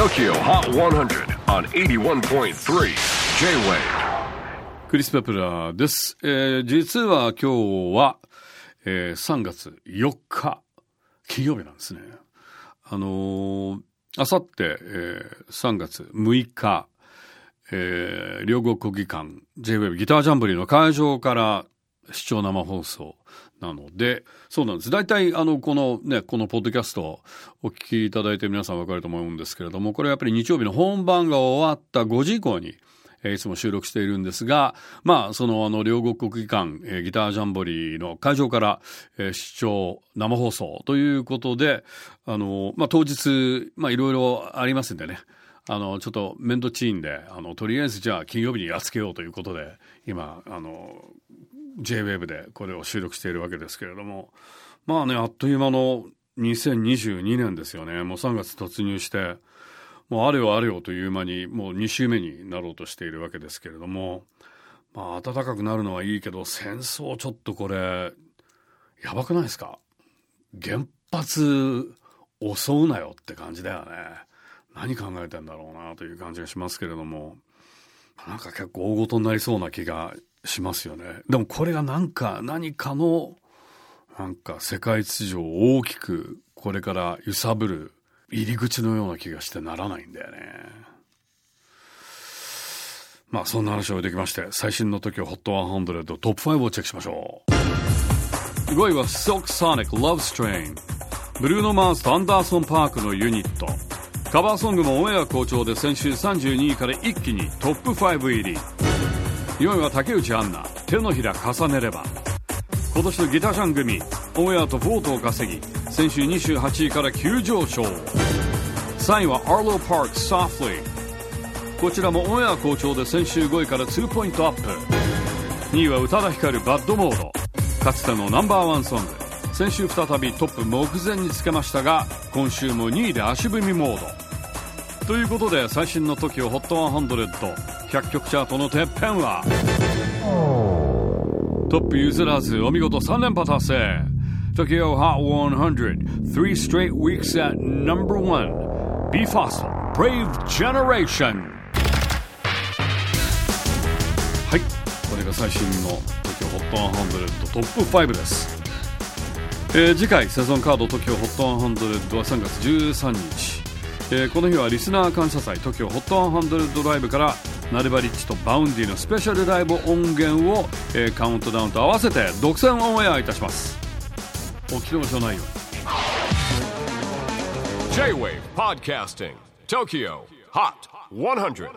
TOKYO HOT 100 on 81.3 J-WAVE クリス・ペプラーです。えー実は今日は、えー3月4日、金曜日なんですね。あのー、あさって、えー3月6日、えー両国国技館 J-WAVE ギタージャンブリーの会場から視聴生放送なので、そうなんです。大体、あの、このね、このポッドキャストをお聞きいただいて皆さんわかると思うんですけれども、これはやっぱり日曜日の本番が終わった5時以降に、えーいつも収録しているんですが、まあ、その、あの、両国国技館、えーギタージャンボリーの会場から、えー視聴生放送ということで、あの、まあ、当日、まあ、いろいろありますんでね、あの、ちょっと面倒ちいんで、あの、とりあえずじゃあ金曜日にやっつけようということで、今、あの、J-WAVE でこれを収録しているわけですけれども、まあね、あっという間の2022年ですよね。もう3月突入して、もうあれよあれよという間にもう2週目になろうとしているわけですけれども、まあ暖かくなるのはいいけど、戦争ちょっとこれ、やばくないですか？原発襲うなよって感じだよね。何考えてんだろうなという感じがしますけれども、なんか結構大ごとになりそうな気がしますよね。でもこれがなんか何かのなんか世界秩序を大きくこれから揺さぶる入り口のような気がしてならないんだよね。まあそんな話を置いてきまして最新の時を HOT100 トップ5をチェックしましょう。5位は Silk Sonic Love Strain ブルーノ・マーズとアンダーソン・パークのユニットカバーソングもオンエア好調で先週32位から一気にトップ5入り。4位は竹内杏奈手のひら重ねれば。今年のギターシャン組オンエアとボートを稼ぎ先週28位から急上昇。3位は Arlo Park Softly こちらもオンエア好調で先週5位から2ポイントアップ。2位は宇多田ヒカルバッドモード。かつてのナンバーワンソング。先週再びトップ目前につけましたが今週も2位で足踏みモード。ということで最新の TOKIOHOT100100 曲チャートのてっぺんはトップ譲らずお見事3連覇達成。TOKIOHOT100 3 straight weeks at number 1 BE:FOSSIL Brave Generation. はい。これが最新の TOKIOHOT100 トップ5です。えー次回セゾンカード TOKYOHOT100 は3月13日、えーこの日はリスナー感謝祭 TOKYOHOT100 ライブから Nulbarich と Vaundy のスペシャルライブ音源を、えーカウントダウンと合わせて独占オンエアいたします。お聞き逃しのないよ J-WAVE PODCASTING TOKYO HOT 100